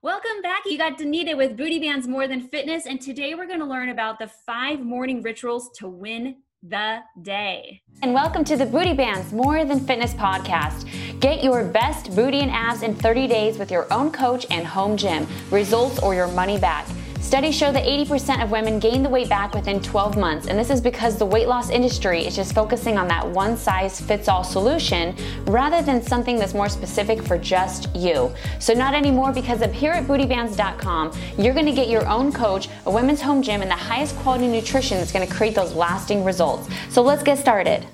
Welcome back. You got Danita with Booty Bands More Than Fitness, and today we're going to learn about the five morning rituals to win the day. And welcome to the Booty Bands More Than Fitness podcast. Get your best booty and abs in 30 days with your own coach and home gym. Results or your money back. Studies show that 80% of women gain the weight back within 12 months, and this is because the weight loss industry is just focusing on that one size fits all solution rather than something that's more specific for just you. So, not anymore because up here at bootybands.com, you're gonna get your own coach, a women's home gym, and the highest quality nutrition that's gonna create those lasting results. So, let's get started.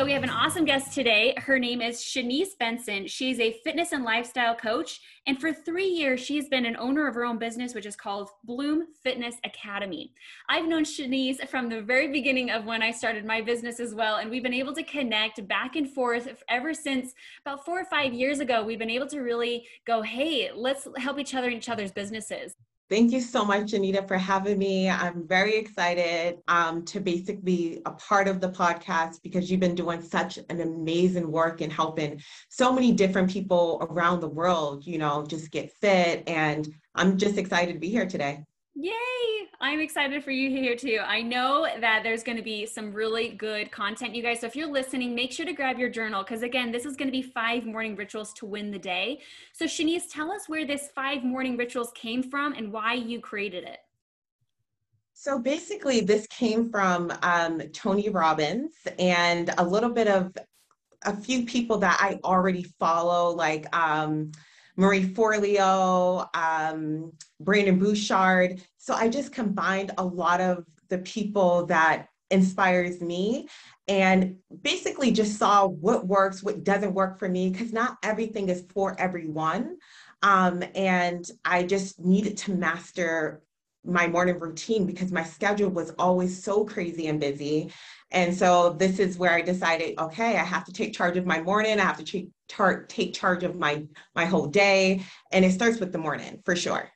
So we have an awesome guest today. Her name is Shanice Benson. She's a fitness and lifestyle coach. And for three years, she's been an owner of her own business, which is called Bloom Fitness Academy. I've known Shanice from the very beginning of when I started my business as well. And we've been able to connect back and forth ever since about four or five years ago. We've been able to really go, hey, let's help each other in each other's businesses. Thank you so much, Janita, for having me. I'm very excited um, to basically be a part of the podcast because you've been doing such an amazing work in helping so many different people around the world, you know, just get fit. And I'm just excited to be here today. Yay! I'm excited for you here too. I know that there's going to be some really good content, you guys. So if you're listening, make sure to grab your journal because, again, this is going to be five morning rituals to win the day. So, Shanice, tell us where this five morning rituals came from and why you created it. So basically, this came from um, Tony Robbins and a little bit of a few people that I already follow, like um, Marie Forleo, um, Brendon Burchard. So I just combined a lot of the people that inspires me and basically just saw what works, what doesn't work for me, because not everything is for everyone. Um, and I just needed to master my morning routine because my schedule was always so crazy and busy. And so this is where I decided, okay, I have to take charge of my morning. I have to take, tar- take charge of my my whole day, and it starts with the morning for sure.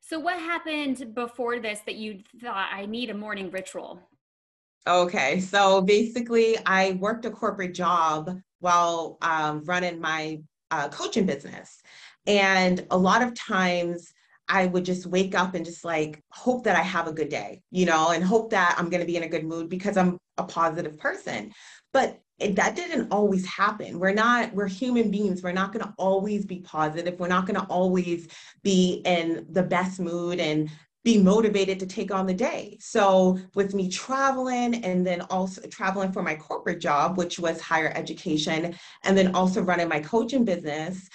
So what happened before this that you thought I need a morning ritual? Okay, so basically, I worked a corporate job while um, running my uh, coaching business, and a lot of times I would just wake up and just like hope that I have a good day, you know, and hope that I'm going to be in a good mood because I'm a positive person. But that didn't always happen. We're not, we're human beings. We're not going to always be positive. We're not going to always be in the best mood and be motivated to take on the day. So, with me traveling and then also traveling for my corporate job, which was higher education, and then also running my coaching business,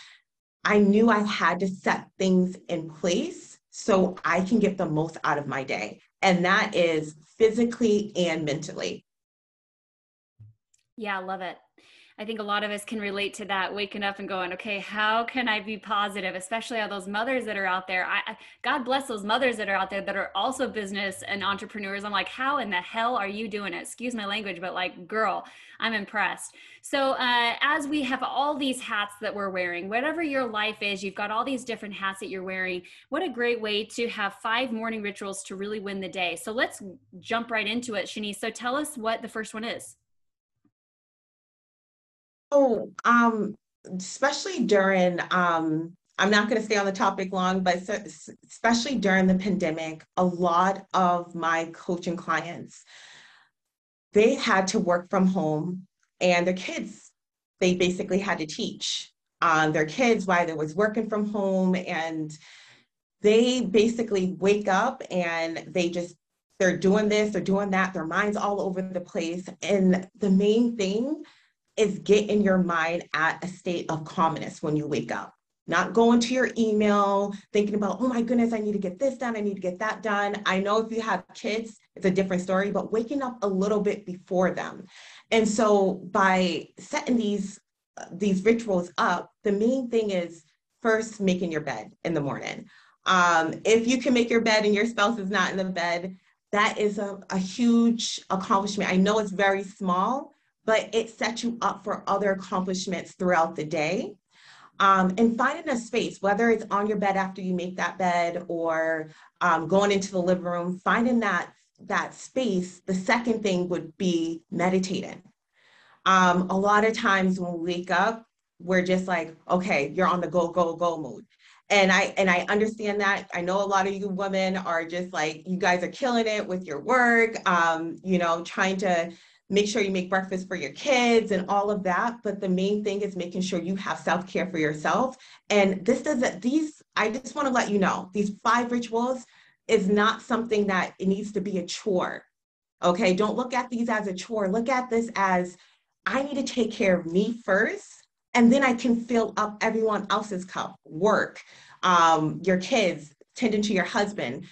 I knew I had to set things in place so I can get the most out of my day. And that is physically and mentally. Yeah, I love it. I think a lot of us can relate to that, waking up and going, okay, how can I be positive? Especially all those mothers that are out there. I, God bless those mothers that are out there that are also business and entrepreneurs. I'm like, how in the hell are you doing it? Excuse my language, but like, girl, I'm impressed. So, uh, as we have all these hats that we're wearing, whatever your life is, you've got all these different hats that you're wearing. What a great way to have five morning rituals to really win the day. So, let's jump right into it, Shanice. So, tell us what the first one is. Oh, um, especially during, um, I'm not going to stay on the topic long, but especially during the pandemic, a lot of my coaching clients, they had to work from home and their kids, they basically had to teach um, their kids while they was working from home and they basically wake up and they just they're doing this they're doing that their minds all over the place. And the main thing is get in your mind at a state of calmness when you wake up. Not going to your email, thinking about, oh my goodness, I need to get this done, I need to get that done. I know if you have kids, it's a different story, but waking up a little bit before them. And so by setting these these rituals up, the main thing is first making your bed in the morning. Um, if you can make your bed and your spouse is not in the bed, that is a, a huge accomplishment. I know it's very small, but it sets you up for other accomplishments throughout the day. Um, and finding a space, whether it's on your bed after you make that bed or um, going into the living room, finding that that space. The second thing would be meditating. Um, a lot of times when we wake up, we're just like, okay, you're on the go, go, go mode. and I and I understand that. I know a lot of you women are just like you guys are killing it with your work, um, you know, trying to make sure you make breakfast for your kids and all of that. But the main thing is making sure you have self-care for yourself. And this doesn't these, I just want to let you know, these five rituals is not something that it needs to be a chore. Okay. Don't look at these as a chore. Look at this as I need to take care of me first and then I can fill up everyone else's cup, work, um, your kids, tending to your husband.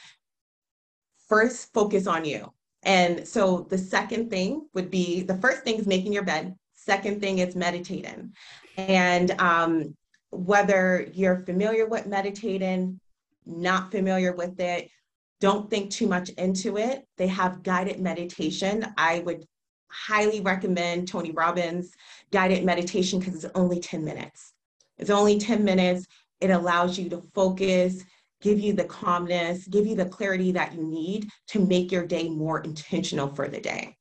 First, focus on you. And so the second thing would be the first thing is making your bed. Second thing is meditating. And um, whether you're familiar with meditating, not familiar with it, don't think too much into it. They have guided meditation. I would highly recommend Tony Robbins guided meditation because it's only 10 minutes. It's only 10 minutes. It allows you to focus, give you the calmness, give you the clarity that you need to make your day more intentional for the day.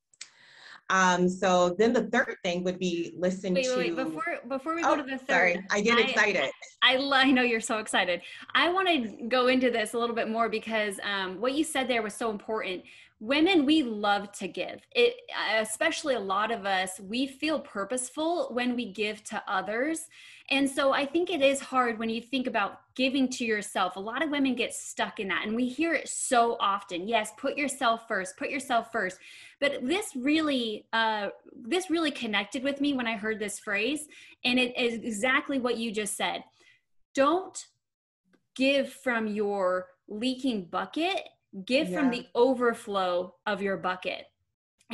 Um, so then the third thing would be listen wait, to. Wait, wait, before before we oh, go to the third, sorry, I get excited. I, I, I know you're so excited. I want to go into this a little bit more because um, what you said there was so important women we love to give it especially a lot of us we feel purposeful when we give to others and so i think it is hard when you think about giving to yourself. A lot of women get stuck in that and we hear it so often. Yes put yourself first put yourself first. But this really uh, this really connected with me when i heard this phrase and it is exactly what you just said. Don't give from your leaking bucket give yeah. from the overflow of your bucket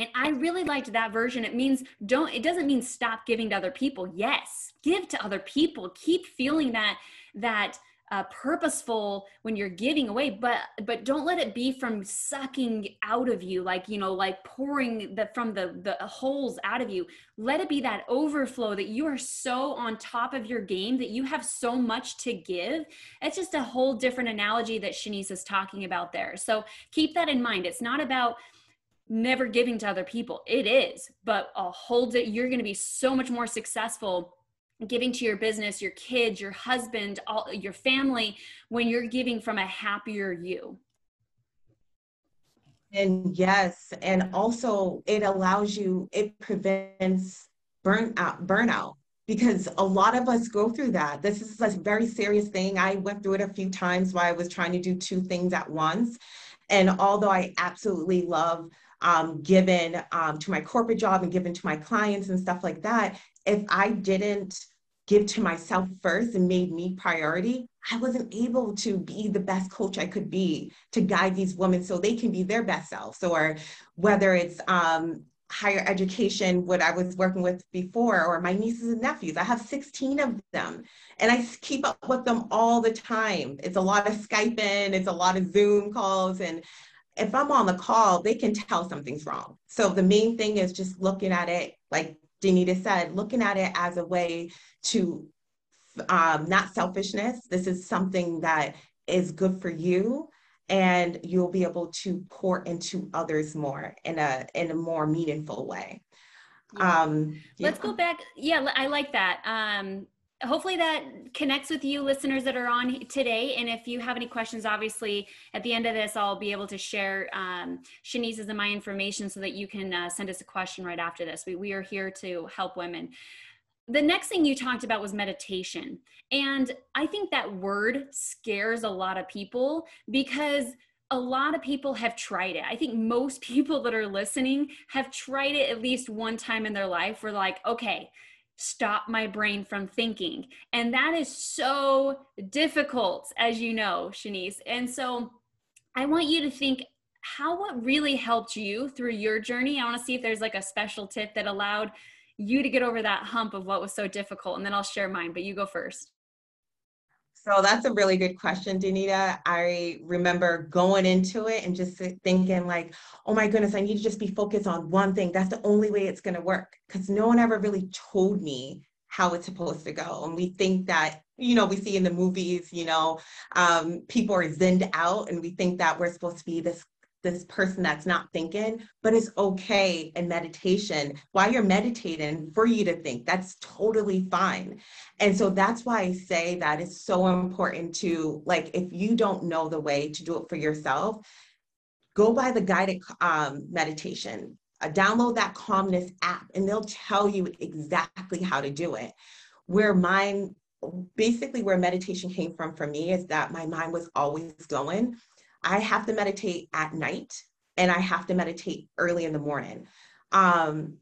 and i really liked that version. It means don't it doesn't mean stop giving to other people. Yes give to other people. Keep feeling that that uh, purposeful when you're giving away but but don't let it be from sucking out of you like you know like pouring the from the the holes out of you. Let it be that overflow that you are so on top of your game that you have so much to give. It's just a whole different analogy that shanice is talking about there. So keep that in mind. It's not about never giving to other people it is but a hold it you're going to be so much more successful giving to your business, your kids, your husband, all your family when you're giving from a happier you. And yes, and also it allows you, it prevents burnout, burnout because a lot of us go through that. This is a very serious thing. I went through it a few times while I was trying to do two things at once. And although I absolutely love um, given um, to my corporate job and given to my clients and stuff like that, if I didn't give to myself first and made me priority, I wasn't able to be the best coach I could be to guide these women so they can be their best selves. Or whether it's um, higher education, what I was working with before, or my nieces and nephews. I have 16 of them and I keep up with them all the time. It's a lot of Skyping, it's a lot of Zoom calls. And if I'm on the call, they can tell something's wrong. So the main thing is just looking at it like Danita said, looking at it as a way to um, not selfishness. This is something that is good for you and you'll be able to pour into others more in a in a more meaningful way. Um, Let's go back. Yeah, I like that. Um, hopefully that connects with you listeners that are on today and if you have any questions obviously at the end of this i'll be able to share um, shanice's and my information so that you can uh, send us a question right after this we, we are here to help women the next thing you talked about was meditation and i think that word scares a lot of people because a lot of people have tried it. I think most people that are listening have tried it at least one time in their life. We're like, okay, stop my brain from thinking. And that is so difficult, as you know, Shanice. And so I want you to think how what really helped you through your journey. I want to see if there's like a special tip that allowed you to get over that hump of what was so difficult. And then I'll share mine, but you go first. So that's a really good question, Danita. I remember going into it and just thinking like, oh my goodness, I need to just be focused on one thing. That's the only way it's going to work because no one ever really told me how it's supposed to go. And we think that, you know, we see in the movies, you know, um, people are zenned out and we think that we're supposed to be this this person that's not thinking, but it's okay in meditation while you're meditating for you to think. That's totally fine. And so that's why I say that it's so important to, like, if you don't know the way to do it for yourself, go by the guided um, meditation. Uh, download that calmness app and they'll tell you exactly how to do it. Where mine, basically, where meditation came from for me is that my mind was always going I have to meditate at night and I have to meditate early in the morning. Um,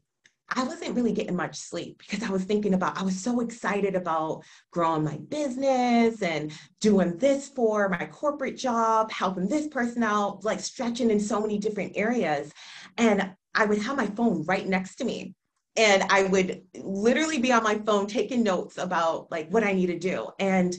I wasn't really getting much sleep because I was thinking about, I was so excited about growing my business and doing this for my corporate job, helping this person out, like stretching in so many different areas. And I would have my phone right next to me. And I would literally be on my phone taking notes about like what I need to do. And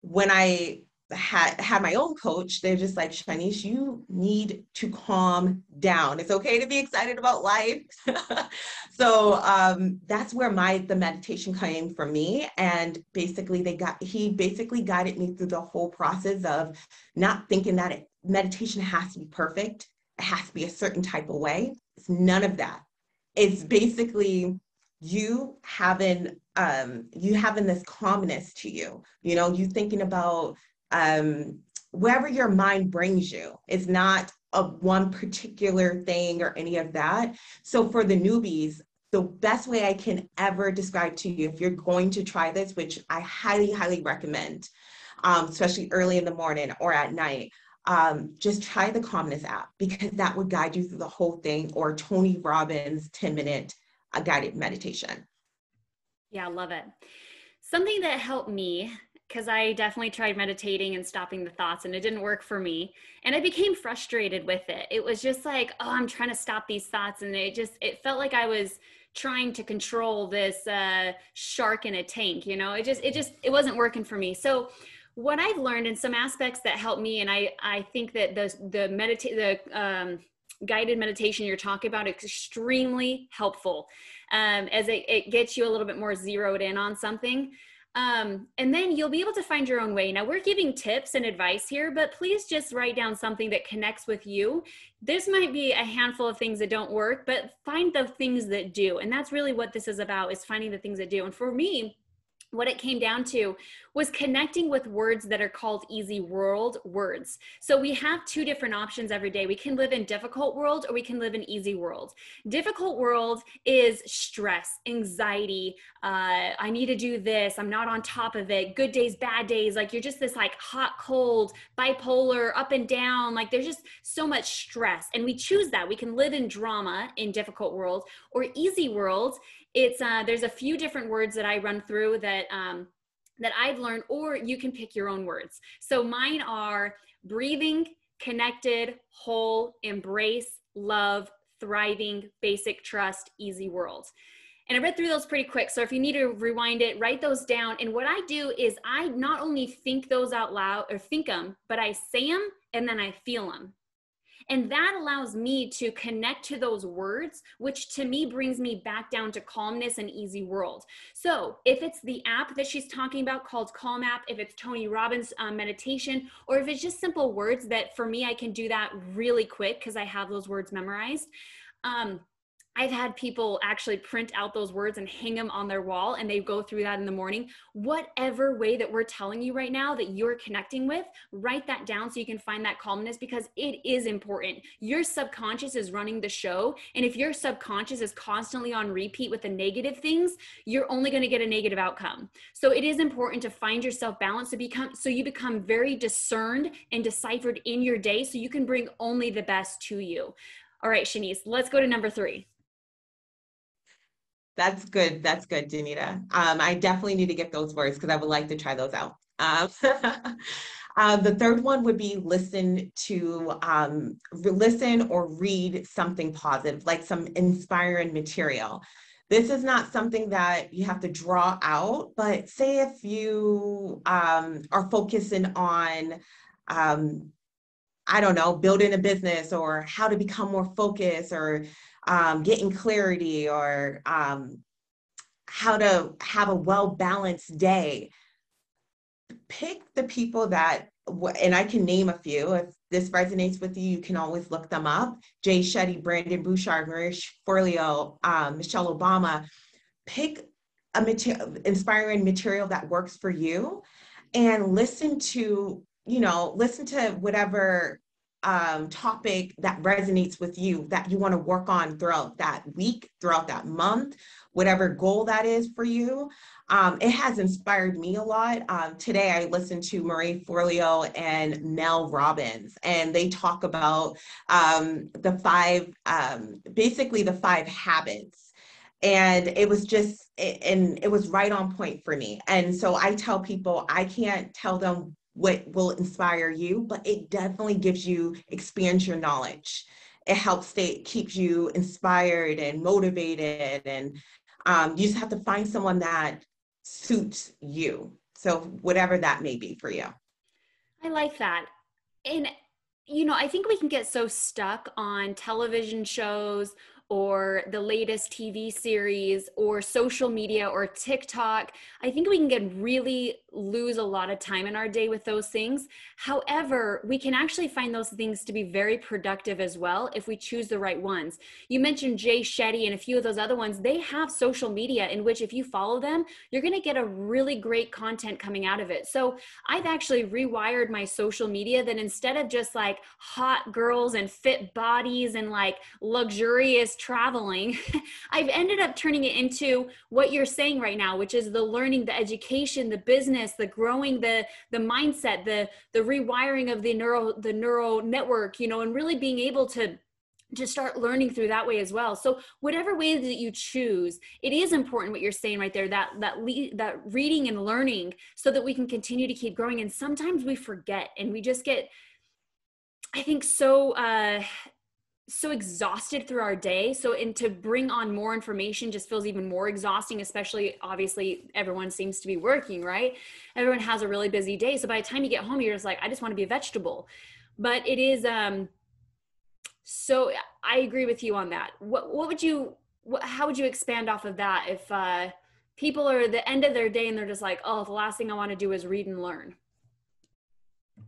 when I had had my own coach, they're just like, Shanice, you need to calm down. It's okay to be excited about life. so um, that's where my the meditation came from me. And basically they got he basically guided me through the whole process of not thinking that it, meditation has to be perfect. It has to be a certain type of way. It's none of that. It's basically you having um you having this calmness to you you know you thinking about um, wherever your mind brings you. It's not a one particular thing or any of that. So for the newbies, the best way I can ever describe to you, if you're going to try this, which I highly, highly recommend, um, especially early in the morning or at night, um, just try the Calmness app because that would guide you through the whole thing, or Tony Robbins 10 minute uh, guided meditation. Yeah, I love it. Something that helped me because I definitely tried meditating and stopping the thoughts and it didn't work for me. And I became frustrated with it. It was just like, oh, I'm trying to stop these thoughts. And it just, it felt like I was trying to control this uh, shark in a tank, you know, it just, it just, it wasn't working for me. So what I've learned in some aspects that help me, and I, I think that the, the meditate, the, um, guided meditation you're talking about extremely helpful um, as it, it gets you a little bit more zeroed in on something um, and then you'll be able to find your own way. Now, we're giving tips and advice here, but please just write down something that connects with you. This might be a handful of things that don't work, but find the things that do. And that's really what this is about is finding the things that do. And for me, what it came down to was connecting with words that are called easy world words. So we have two different options every day. We can live in difficult world or we can live in easy world. Difficult world is stress, anxiety. Uh, I need to do this. I'm not on top of it. Good days, bad days. Like you're just this like hot, cold, bipolar, up and down. Like there's just so much stress. And we choose that. We can live in drama in difficult world or easy world it's uh, there's a few different words that I run through that um, that I've learned, or you can pick your own words. So mine are breathing, connected, whole, embrace, love, thriving, basic trust, easy world. And I read through those pretty quick. So if you need to rewind it, write those down. And what I do is I not only think those out loud or think them, but I say them and then I feel them. And that allows me to connect to those words, which to me brings me back down to calmness and easy world. So if it's the app that she's talking about called Calm App, if it's Tony Robbins um, meditation, or if it's just simple words that for me, I can do that really quick because I have those words memorized. Um, I've had people actually print out those words and hang them on their wall and they go through that in the morning. Whatever way that we're telling you right now that you're connecting with, write that down so you can find that calmness because it is important. Your subconscious is running the show. And if your subconscious is constantly on repeat with the negative things, you're only going to get a negative outcome. So it is important to find yourself balance to become so you become very discerned and deciphered in your day so you can bring only the best to you. All right, Shanice, let's go to number three. That's good. That's good, Danita. Um, I definitely need to get those words because I would like to try those out. Um, uh, the third one would be listen to um, listen or read something positive, like some inspiring material. This is not something that you have to draw out, but say if you um, are focusing on um, I don't know, building a business or how to become more focused or um, getting clarity or um, how to have a well balanced day. Pick the people that, and I can name a few if this resonates with you, you can always look them up. Jay Shetty, Brendon Burchard, Marie Forleo, um, Michelle Obama. Pick a material, inspiring material that works for you and listen to, you know, listen to whatever um, topic that resonates with you that you want to work on throughout that week, throughout that month, whatever goal that is for you. Um, it has inspired me a lot. Um, today, I listened to Marie Forleo and Mel Robbins, and they talk about um, the five, um, basically the five habits. And it was just, and it was right on point for me. And so I tell people, I can't tell them what will inspire you, but it definitely gives you, expands your knowledge. It helps stay, keeps you inspired and motivated. And um, you just have to find someone that suits you. So whatever that may be for you. I like that. And you know, I think we can get so stuck on television shows or the latest TV series or social media or TikTok. I think we can get really lose a lot of time in our day with those things. However, we can actually find those things to be very productive as well if we choose the right ones. You mentioned Jay Shetty and a few of those other ones. They have social media in which if you follow them, you're going to get a really great content coming out of it. So I've actually rewired my social media that instead of just like hot girls and fit bodies and like luxurious traveling, I've ended up turning it into what you're saying right now, which is the learning, the education, the business, the growing the the mindset, the the rewiring of the neural the neural network, you know, and really being able to to start learning through that way as well. So whatever way that you choose, it is important what you're saying right there that that le- that reading and learning so that we can continue to keep growing and sometimes we forget and we just get I think so uh so exhausted through our day. So and to bring on more information just feels even more exhausting especially obviously everyone seems to be working right? Everyone has a really busy day. So by the time you get home you're just like i just want to be a vegetable. But it is um so i agree with you on that. What what would you what, how would you expand off of that if uh people are at the end of their day and they're just like oh the last thing i want to do is read and learn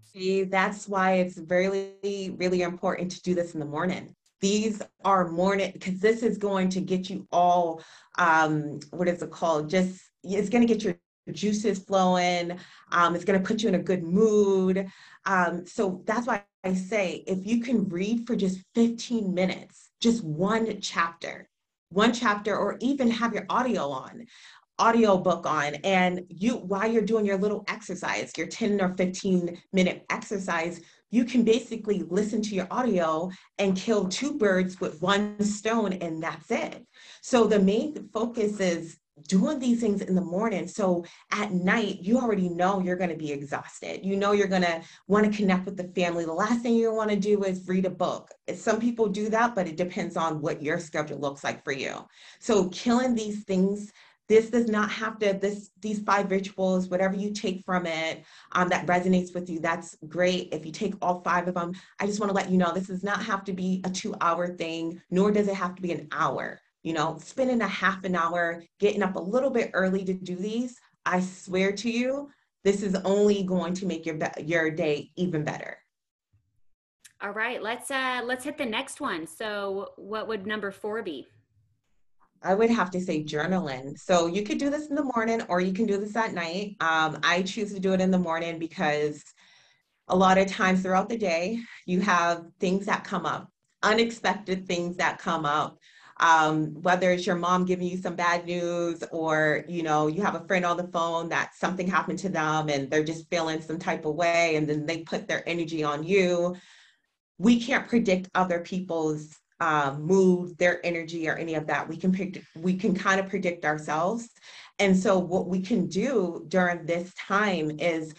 See, that's why it's really, really important to do this in the morning. These are morning, because this is going to get you all, um, what is it called? Just, it's going to get your juices flowing. Um, it's going to put you in a good mood. Um, so that's why I say if you can read for just 15 minutes, just one chapter, one chapter, or even have your audio on audio book on and you while you're doing your little exercise your 10 or 15 minute exercise you can basically listen to your audio and kill two birds with one stone and that's it. So the main focus is doing these things in the morning. So at night you already know you're going to be exhausted. You know you're going to want to connect with the family. The last thing you want to do is read a book. Some people do that but it depends on what your schedule looks like for you. So killing these things this does not have to this these five rituals whatever you take from it um, that resonates with you that's great. If you take all five of them i just want to let you know this does not have to be a two hour thing nor does it have to be an hour. You know spending a half an hour getting up a little bit early to do these i swear to you this is only going to make your your day even better. All right let's uh let's hit the next one. So what would number four be I would have to say journaling. So you could do this in the morning or you can do this at night. Um, I choose to do it in the morning because a lot of times throughout the day, you have things that come up, unexpected things that come up. Um, whether it's your mom giving you some bad news or you know you have a friend on the phone that something happened to them and they're just feeling some type of way and then they put their energy on you we can't predict other people's um, mood, their energy, or any of that. We can predict, we can kind of predict ourselves. And so, what we can do during this time is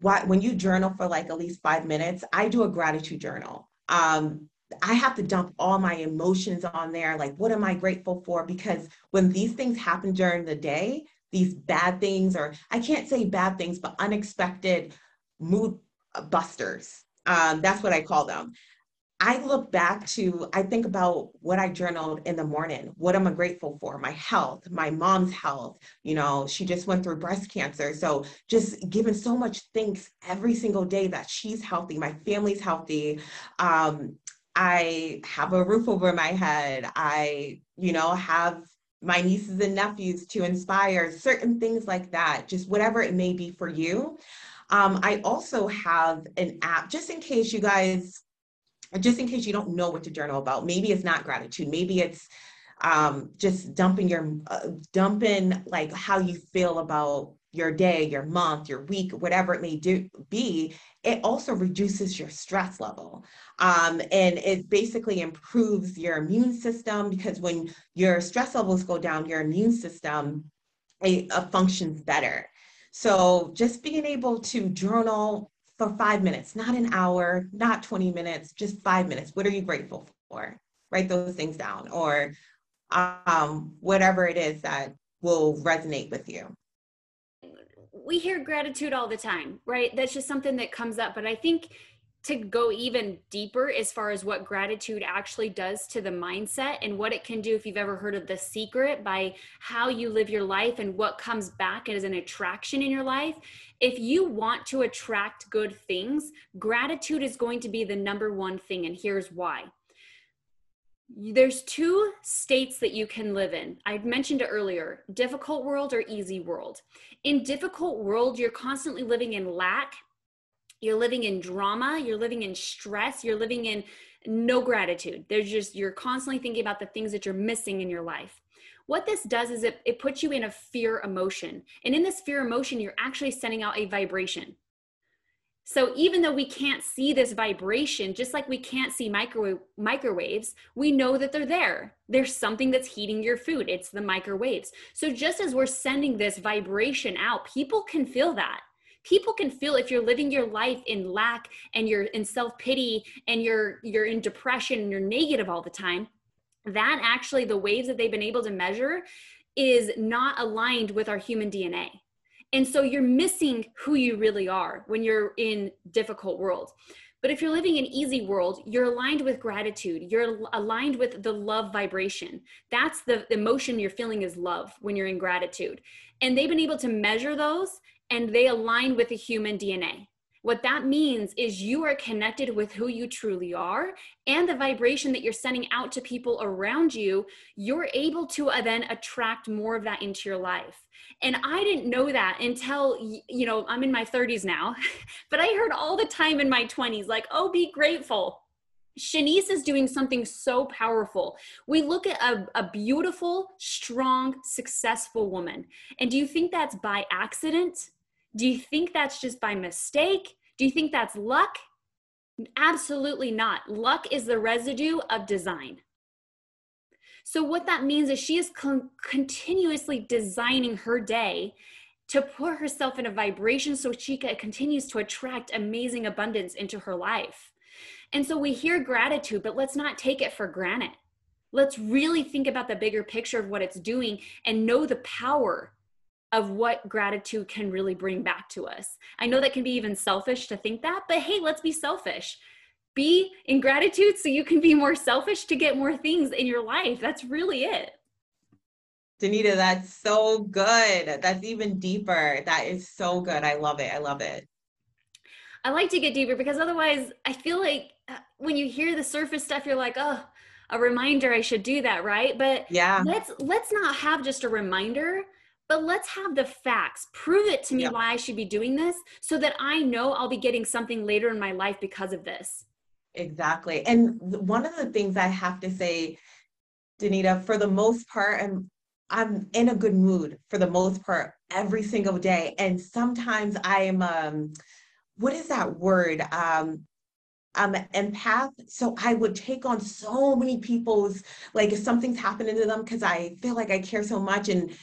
what when you journal for like at least five minutes, I do a gratitude journal. Um, I have to dump all my emotions on there. Like, what am I grateful for? Because when these things happen during the day, these bad things, or I can't say bad things, but unexpected mood busters. Um, that's what I call them I look back to, I think about what I journaled in the morning. What am I grateful for? My health, my mom's health. You know, she just went through breast cancer. So just giving so much thanks every single day that she's healthy, my family's healthy. Um, I have a roof over my head. I, you know, have my nieces and nephews to inspire, certain things like that, just whatever it may be for you. Um, I also have an app just in case you guys just in case you don't know what to journal about. Maybe it's not gratitude. Maybe it's um, just dumping your uh, dumping like how you feel about your day, your month, your week, whatever it may do be. It also reduces your stress level, um, and it basically improves your immune system because when your stress levels go down, your immune system it, uh, functions better. So just being able to journal for five minutes, not an hour, not 20 minutes, just five minutes. What are you grateful for? Write those things down or um, whatever it is that will resonate with you. We hear gratitude all the time, right? That's just something that comes up. But I think to go even deeper as far as what gratitude actually does to the mindset and what it can do if you've ever heard of the secret by how you live your life and what comes back as an attraction in your life. If you want to attract good things gratitude is going to be the number one thing and here's why. There's two states that you can live in. I mentioned it earlier difficult world or easy world. In difficult world you're constantly living in lack you're living in drama, you're living in stress, you're living in no gratitude. There's just, you're constantly thinking about the things that you're missing in your life. What this does is it, it puts you in a fear emotion. And in this fear emotion, you're actually sending out a vibration. So even though we can't see this vibration, just like we can't see microwave microwaves, we know that they're there. There's something that's heating your food. It's the microwaves. So just as we're sending this vibration out, people can feel that people can feel if you're living your life in lack and you're in self-pity and you're you're in depression and you're negative all the time that actually the waves that they've been able to measure is not aligned with our human dna and so you're missing who you really are when you're in difficult world. But if you're living in easy world you're aligned with gratitude. You're aligned with the love vibration. That's the emotion you're feeling is love when you're in gratitude. And they've been able to measure those and they align with the human DNA. What that means is you are connected with who you truly are and the vibration that you're sending out to people around you. You're able to uh, then attract more of that into your life. And I didn't know that until, you know, I'm in my 30s now, but I heard all the time in my 20s, like, oh, be grateful. Shanice is doing something so powerful. We look at a, a, beautiful, strong, successful woman. And do you think that's by accident? Do you think that's just by mistake? Do you think that's luck? Absolutely not. Luck is the residue of design. So, what that means is she is con- continuously designing her day to put herself in a vibration so she can, continues to attract amazing abundance into her life. And so we hear gratitude, but let's not take it for granted. Let's really think about the bigger picture of what it's doing and know the power of what gratitude can really bring back to us. I know that can be even selfish to think that, but hey, let's be selfish. Be in gratitude so you can be more selfish to get more things in your life. That's really it. Danita, that's so good. That's even deeper. That is so good. I love it. I love it. I like to get deeper because otherwise, I feel like uh, when you hear the surface stuff, you're like, oh, a reminder I should do that, right? But yeah, let's let's not have just a reminder but let's have the facts. Prove it to me yep. why I should be doing this so that I know I'll be getting something later in my life because of this. Exactly. And one of the things I have to say, Danita, for the most part, I'm I'm in a good mood for the most part every single day. And sometimes I'm um what is that word? Um I'm an empath. So I would take on so many people's like if something's happening to them because I feel like I care so much and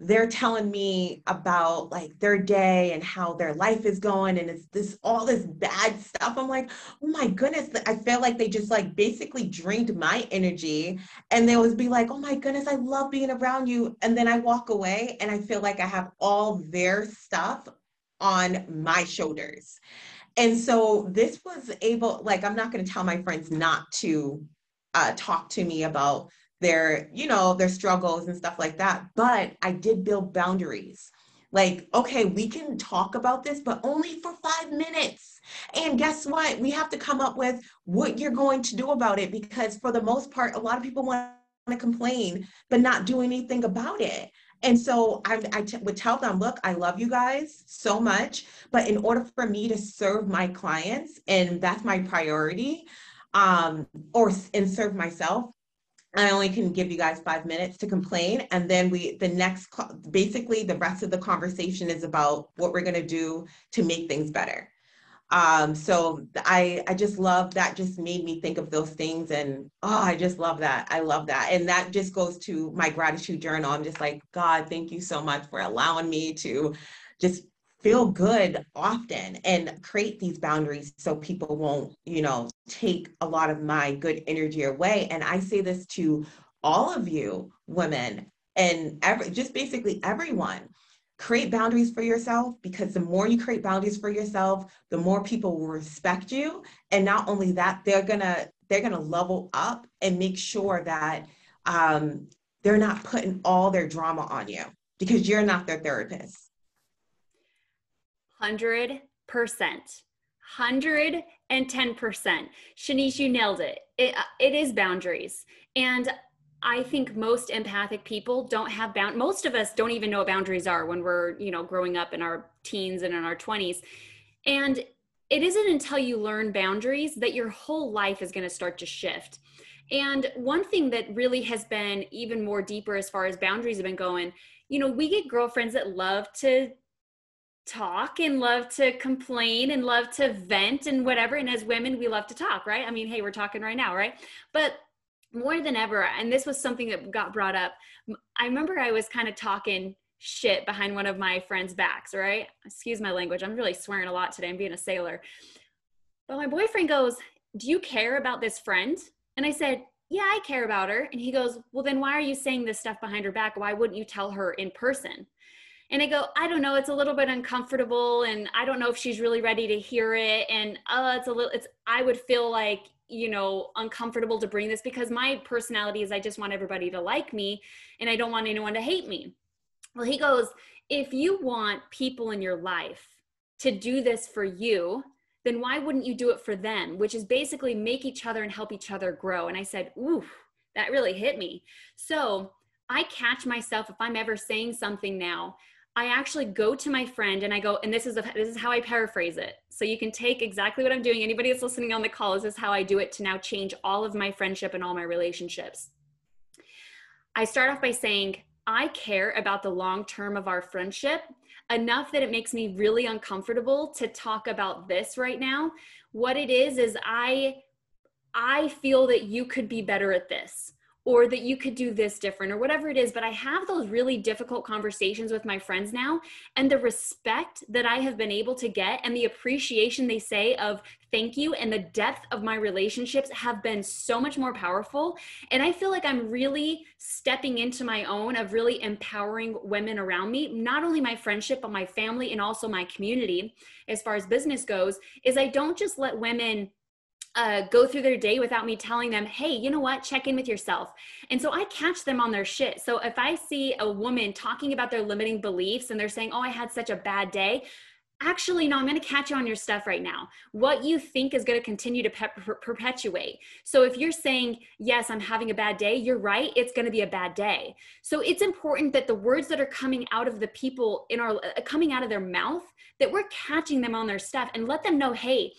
they're telling me about like their day and how their life is going and it's this all this bad stuff i'm like oh my goodness i feel like they just like basically drained my energy and they always be like oh my goodness i love being around you and then i walk away and i feel like i have all their stuff on my shoulders. And so this was able, like, I'm not going to tell my friends not to uh, talk to me about their, you know, their struggles and stuff like that. But I did build boundaries. Like, okay, we can talk about this, but only for five minutes. And guess what? We have to come up with what you're going to do about it because, for the most part, a lot of people want to complain, but not do anything about it. And so I, I t- would tell them, look, I love you guys so much, but in order for me to serve my clients, and that's my priority, um, or and serve myself, I only can give you guys five minutes to complain. And then we, the next, basically the rest of the conversation is about what we're going to do to make things better. Um, so I, I just love that just made me think of those things. And oh, I just love that. I love that. And that just goes to my gratitude journal. I'm just like, God, thank you so much for allowing me to just feel good often and create these boundaries so people won't, you know, take a lot of my good energy away. And I say this to all of you women and every just basically everyone. Create boundaries for yourself because the more you create boundaries for yourself, the more people will respect you. And not only that, they're gonna they're gonna level up and make sure that um, they're not putting all their drama on you because you're not their therapist 100%. 110%. Shanice, you nailed it. it. Uh, it is boundaries. And I think most empathic people don't have bound most of us don't even know what boundaries are when we're, you know, growing up in our teens and in our 20s. And it isn't until you learn boundaries that your whole life is going to start to shift. And one thing that really has been even more deeper as far as boundaries have been going, you know, we get girlfriends that love to talk and love to complain and love to vent and whatever. And as women, we love to talk, right? I mean, hey, we're talking right now, right? But more than ever, and this was something that got brought up. I remember I was kind of talking shit behind one of my friends' backs, right? Excuse my language. I'm really swearing a lot today. I'm being a sailor. But my boyfriend goes, Do you care about this friend? And I said, Yeah, I care about her. And he goes, Well, then why are you saying this stuff behind her back? Why wouldn't you tell her in person? And I go, I don't know, it's a little bit uncomfortable and I don't know if she's really ready to hear it. And uh, it's a little, it's, I would feel like, you know, uncomfortable to bring this because my personality is I just want everybody to like me and I don't want anyone to hate me. Well, he goes, if you want people in your life to do this for you, then why wouldn't you do it for them? Which is basically make each other and help each other grow. And I said, ooh, that really hit me. So I catch myself if I'm ever saying something now I actually go to my friend and I go, and this is a, this is how I paraphrase it. So you can take exactly what I'm doing. Anybody that's listening on the call, this is how I do it to now change all of my friendship and all my relationships. I start off by saying, I care about the long term of our friendship enough that it makes me really uncomfortable to talk about this right now. What it is is I I feel that you could be better at this or that you could do this different or whatever it is but i have those really difficult conversations with my friends now and the respect that i have been able to get and the appreciation they say of thank you and the depth of my relationships have been so much more powerful. And i feel like i'm really stepping into my own of really empowering women around me not only my friendship but my family and also my community as far as business goes is i don't just let women uh, go through their day without me telling them, hey, you know what, check in with yourself. And so I catch them on their shit. So if I see a woman talking about their limiting beliefs and they're saying, oh, I had such a bad day, actually no i'm going to catch you on your stuff right now what you think is going to continue to pe- per- perpetuate so if you're saying yes i'm having a bad day you're right it's going to be a bad day so it's important that the words that are coming out of the people in our uh, coming out of their mouth that we're catching them on their stuff and let them know hey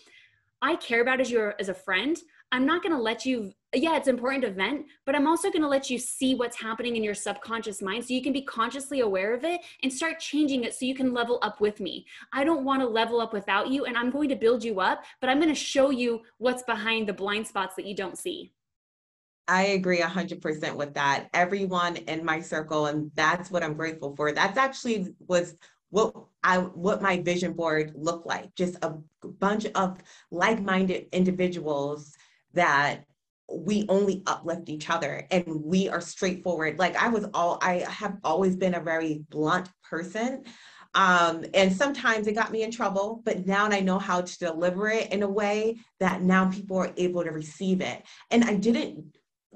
I care about as your as a friend, I'm not going to let you yeah, it's important to vent, but I'm also going to let you see what's happening in your subconscious mind so you can be consciously aware of it and start changing it so you can level up with me. I don't want to level up without you and I'm going to build you up, but I'm going to show you what's behind the blind spots that you don't see. I agree 100% with that. Everyone in my circle, and that's what I'm grateful for. That's actually was what I what my vision board looked like. Just a bunch of like-minded individuals that we only uplift each other and we are straightforward. Like I was all I have always been a very blunt person. Um, and sometimes it got me in trouble, but now I know how to deliver it in a way that now people are able to receive it. And I didn't,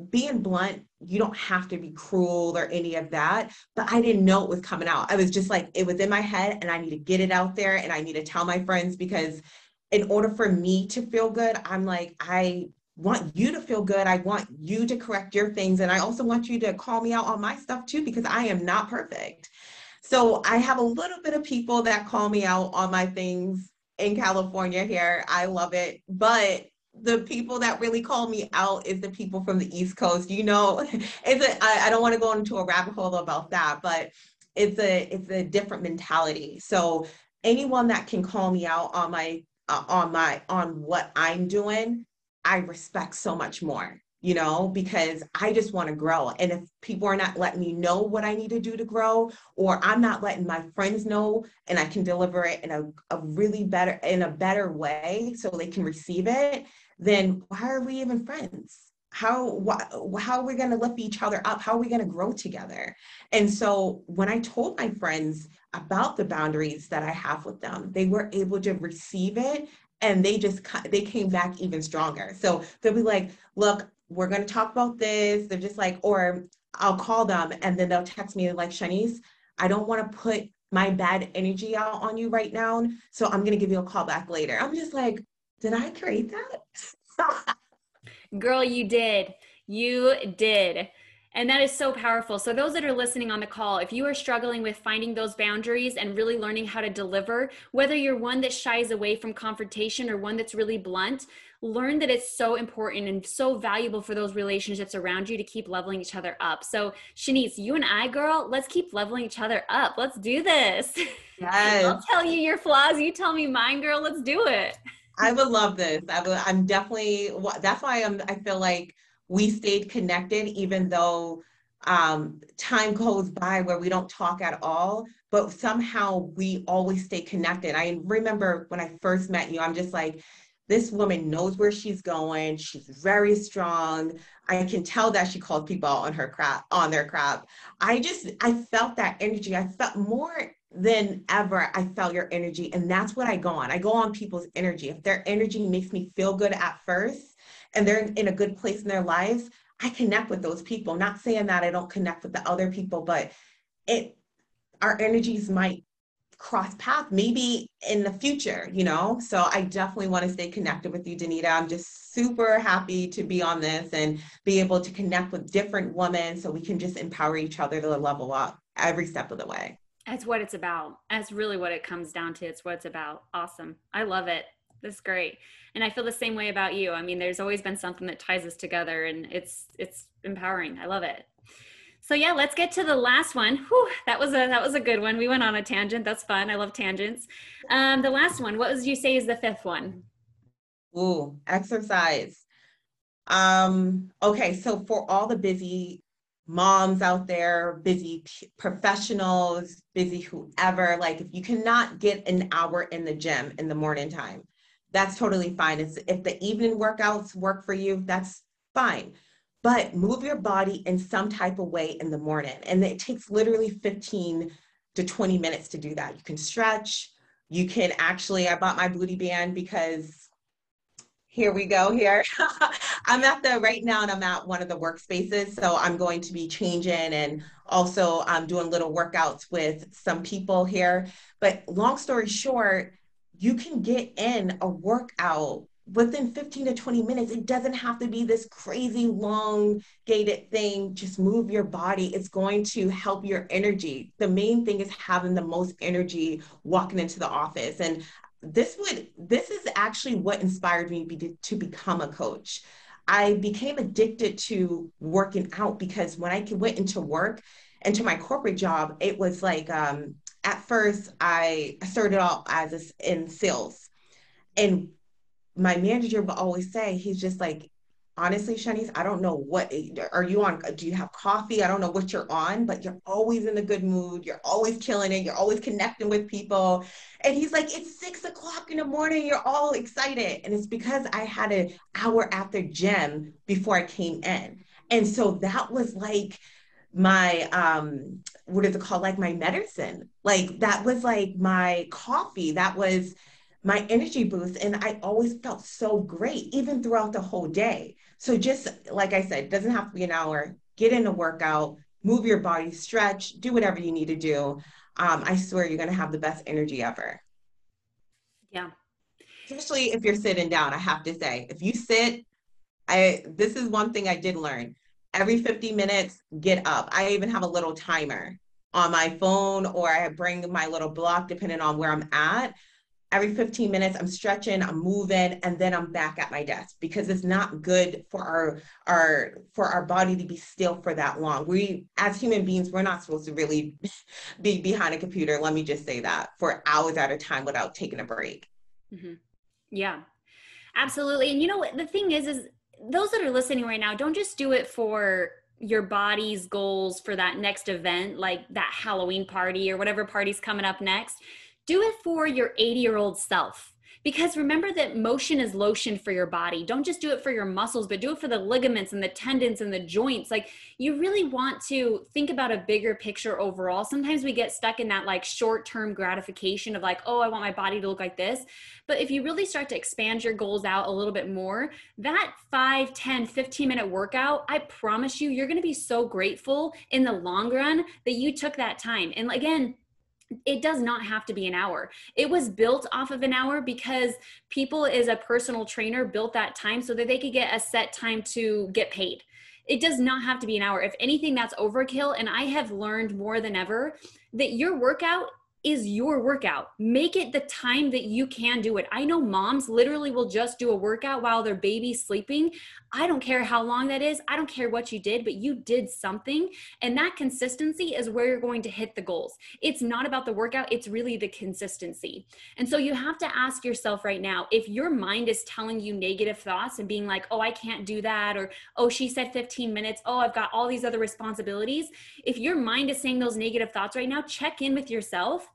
being blunt, you don't have to be cruel or any of that, but I didn't know it was coming out. I was just like, it was in my head and I need to get it out there and I need to tell my friends because in order for me to feel good, I'm like, I want you to feel good. I want you to correct your things. And I also want you to call me out on my stuff too, because I am not perfect. So I have a little bit of people that call me out on my things in California here. I love it. But the people that really call me out is the people from the East Coast. You know, it's a, I, I don't want to go into a rabbit hole about that, but it's a it's a different mentality. So anyone that can call me out on my uh, on my on what I'm doing, I respect so much more you know, because I just want to grow. And if people are not letting me know what I need to do to grow, or I'm not letting my friends know and I can deliver it in a, a really better, in a better way so they can receive it, then why are we even friends? How, why, how are we going to lift each other up? How are we going to grow together? And so when I told my friends about the boundaries that I have with them, they were able to receive it and they just they came back even stronger so they'll be like look we're going to talk about this. They're just like, or I'll call them and then they'll text me like, Shanice, I don't want to put my bad energy out on you right now. So I'm going to give you a call back later. I'm just like, did I create that? Girl, you did. You did. And that is so powerful. So, those that are listening on the call, if you are struggling with finding those boundaries and really learning how to deliver, whether you're one that shies away from confrontation or one that's really blunt, learn that it's so important and so valuable for those relationships around you to keep leveling each other up. So, Shanice, you and I, girl, let's keep leveling each other up. Let's do this. Yes. I'll tell you your flaws. You tell me mine, girl. Let's do it. I would love this. I would, I'm definitely, that's why I'm, I feel like we stayed connected, even though um, time goes by where we don't talk at all, but somehow we always stay connected. I remember when I first met you, I'm just like, this woman knows where she's going. She's very strong. I can tell that she calls people on her crap, on their crap. I just, I felt that energy. I felt more than ever. I felt your energy. And that's what I go on. I go on people's energy. If their energy makes me feel good at first and they're in a good place in their lives, I connect with those people. Not saying that I don't connect with the other people, but it, our energies might cross path maybe in the future, you know? So I definitely want to stay connected with you, Danita. I'm just super happy to be on this and be able to connect with different women so we can just empower each other to level up every step of the way. That's what it's about. That's really what it comes down to. It's what it's about. Awesome. I love it. That's great. And I feel the same way about you. I mean, there's always been something that ties us together and it's it's empowering. I love it. So yeah, let's get to the last one. Whew, that was a that was a good one. We went on a tangent. That's fun. I love tangents. Um, the last one. What would you say is the fifth one? Ooh, exercise. Um, okay, so for all the busy moms out there, busy professionals, busy whoever, like if you cannot get an hour in the gym in the morning time, that's totally fine. It's, if the evening workouts work for you, that's fine but move your body in some type of way in the morning. And it takes literally 15 to 20 minutes to do that. You can stretch. You can actually, I bought my booty band because here we go here. I'm at the right now and I'm at one of the workspaces. So I'm going to be changing and also I'm doing little workouts with some people here. But long story short, you can get in a workout within 15 to 20 minutes. It doesn't have to be this crazy long gated thing. Just move your body. It's going to help your energy. The main thing is having the most energy walking into the office. And this would this is actually what inspired me be, to become a coach. I became addicted to working out because when I went into work, into my corporate job, it was like um, at first I started off as a, in sales, and my manager would always say, he's just like, honestly, Shanice, I don't know what are you on? Do you have coffee? I don't know what you're on, but you're always in a good mood. You're always killing it. You're always connecting with people. And he's like, it's six o'clock in the morning. You're all excited. And it's because I had an hour after gym before I came in. And so that was like my um what is it called like my medicine like that was like my coffee that was my energy boost and i always felt so great even throughout the whole day so just like i said it doesn't have to be an hour. Get in a workout move your body stretch do whatever you need to do. Um, i swear you're going to have the best energy ever. Yeah. Especially if you're sitting down i have to say. If you sit i this is one thing i did learn. Every 50 minutes, get up. I even have a little timer on my phone or I bring my little block depending on where I'm at. Every 15 minutes, I'm stretching, I'm moving, and then I'm back at my desk because it's not good for our our for our body to be still for that long. We as human beings, we're not supposed to really be behind a computer. Let me just say that for hours at a time without taking a break. Mm-hmm. Yeah, absolutely. And you know what the thing is is those that are listening right now, don't just do it for your body's goals for that next event, like that Halloween party or whatever party's coming up next. Do it for your 80 year old self because remember that motion is lotion for your body. Don't just do it for your muscles, but do it for the ligaments and the tendons and the joints. Like you really want to think about a bigger picture overall. Sometimes we get stuck in that like short term gratification of like, oh, I want my body to look like this. But if you really start to expand your goals out a little bit more, that 5, 10, 15 minute workout, I promise you, you're going to be so grateful in the long run that you took that time. And again, it does not have to be an hour. It was built off of an hour because people as a personal trainer built that time so that they could get a set time to get paid. It does not have to be an hour. If anything, that's overkill. And I have learned more than ever that your workout is your workout. Make it the time that you can do it. I know moms literally will just do a workout while their baby's sleeping. I don't care how long that is. I don't care what you did, but you did something. And that consistency is where you're going to hit the goals. It's not about the workout, it's really the consistency. And so you have to ask yourself right now if your mind is telling you negative thoughts and being like, oh, I can't do that, or oh, she said 15 minutes, oh, I've got all these other responsibilities. If your mind is saying those negative thoughts right now, check in with yourself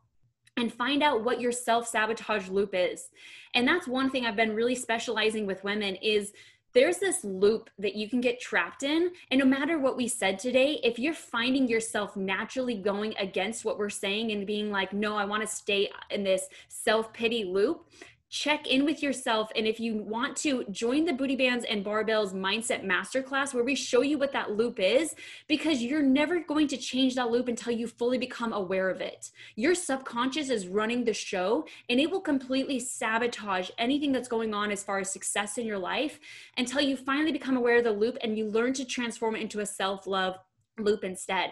and find out what your self-sabotage loop is. And that's one thing I've been really specializing with women is there's this loop that you can get trapped in. And no matter what we said today, if you're finding yourself naturally going against what we're saying and being like, no, I want to stay in this self pity loop, check in with yourself. And if you want to join the Booty Bands and Barbells Mindset Masterclass, where we show you what that loop is, because you're never going to change that loop until you fully become aware of it. Your subconscious is running the show and it will completely sabotage anything that's going on as far as success in your life until you finally become aware of the loop and you learn to transform it into a self love loop instead.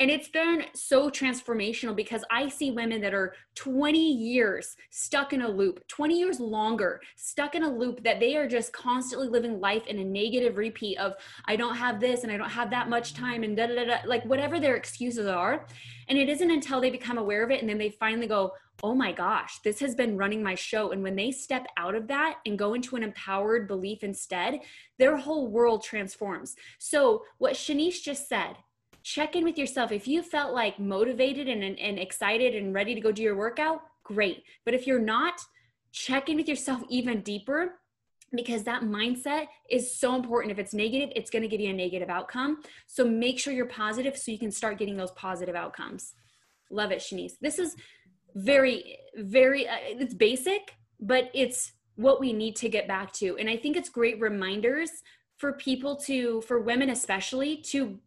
And it's been so transformational because I see women that are 20 years stuck in a loop, 20 years longer, stuck in a loop that they are just constantly living life in a negative repeat of, I don't have this and I don't have that much time and da da da, like whatever their excuses are. And it isn't until they become aware of it and then they finally go, oh my gosh, this has been running my show. And when they step out of that and go into an empowered belief instead, their whole world transforms. So, what Shanice just said, check in with yourself. If you felt like motivated and, and excited and ready to go do your workout, great. But if you're not, check in with yourself even deeper because that mindset is so important. If it's negative, it's going to give you a negative outcome. So make sure you're positive so you can start getting those positive outcomes. Love it, Shanice. This is very, very, uh, it's basic, but it's what we need to get back to. And I think it's great reminders for people to, for women especially, to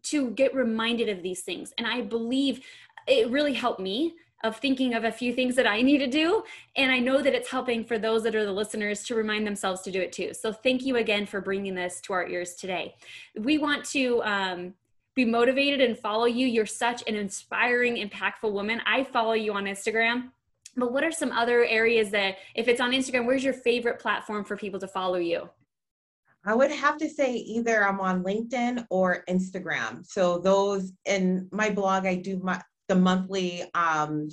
to get reminded of these things. And I believe it really helped me of thinking of a few things that I need to do. And I know that it's helping for those that are the listeners to remind themselves to do it too. So thank you again for bringing this to our ears today. We want to um, be motivated and follow you. You're such an inspiring, impactful woman. I follow you on Instagram. But what are some other areas that, if it's on Instagram, where's your favorite platform for people to follow you? I would have to say either I'm on LinkedIn or Instagram. So those in my blog, I do my the monthly um,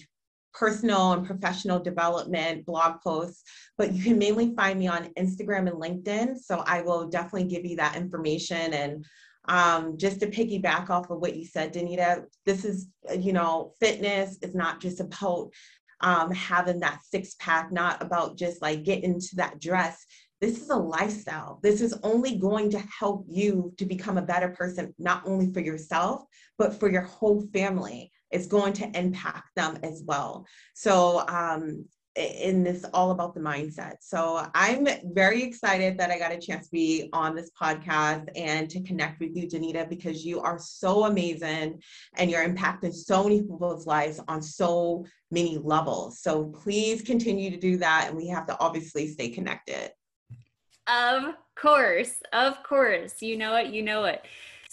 personal and professional development blog posts, but you can mainly find me on Instagram and LinkedIn. So I will definitely give you that information. And um, just to piggyback off of what you said, Danita, this is, you know, fitness is not just about um, having that six pack, not about just like getting into that dress this is a lifestyle. This is only going to help you to become a better person, not only for yourself, but for your whole family. It's going to impact them as well. So, um, in this all about the mindset. So I'm very excited that I got a chance to be on this podcast and to connect with you, Danita, because you are so amazing and you're impacting so many people's lives on so many levels. So please continue to do that. And we have to obviously stay connected. Of course, of course. You know it, you know it.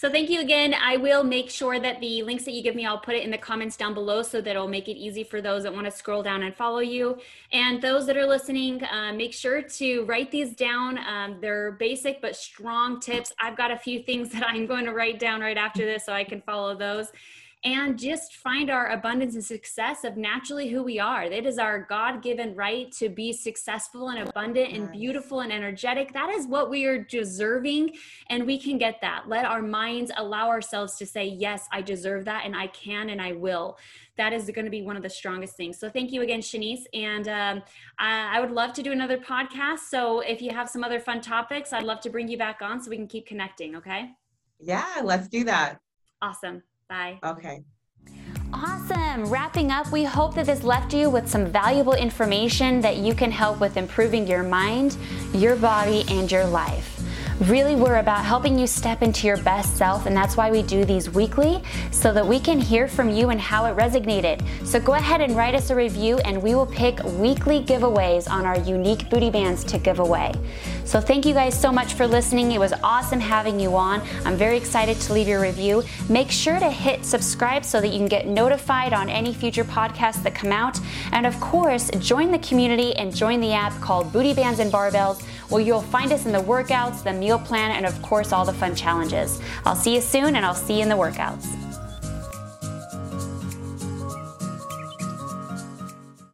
So thank you again. I will make sure that the links that you give me, I'll put it in the comments down below so that it'll make it easy for those that want to scroll down and follow you. And those that are listening, uh, make sure to write these down. Um, they're basic but strong tips. I've got a few things that I'm going to write down right after this so I can follow those and just find our abundance and success of naturally who we are. It is our God given right to be successful and abundant and beautiful and energetic. That is what we are deserving, and we can get that. Let our minds allow ourselves to say, Yes, I deserve that, and I can, and I will. That is going to be one of the strongest things. So, thank you again, Shanice. And um, I, I would love to do another podcast. So, if you have some other fun topics, I'd love to bring you back on so we can keep connecting. Okay. Yeah, let's do that. Awesome. Bye. Okay. Awesome. Wrapping up, we hope that this left you with some valuable information that you can help with improving your mind, your body, and your life. Really, we're about helping you step into your best self, and that's why we do these weekly so that we can hear from you and how it resonated. So go ahead and write us a review, and we will pick weekly giveaways on our unique booty bands to give away. So thank you guys so much for listening. It was awesome having you on. I'm very excited to leave your review. Make sure to hit subscribe so that you can get notified on any future podcasts that come out. And of course, join the community and join the app called Booty Bands and Barbells, where you'll find us in the workouts, the meal plan, and of course, all the fun challenges. I'll see you soon, and I'll see you in the workouts.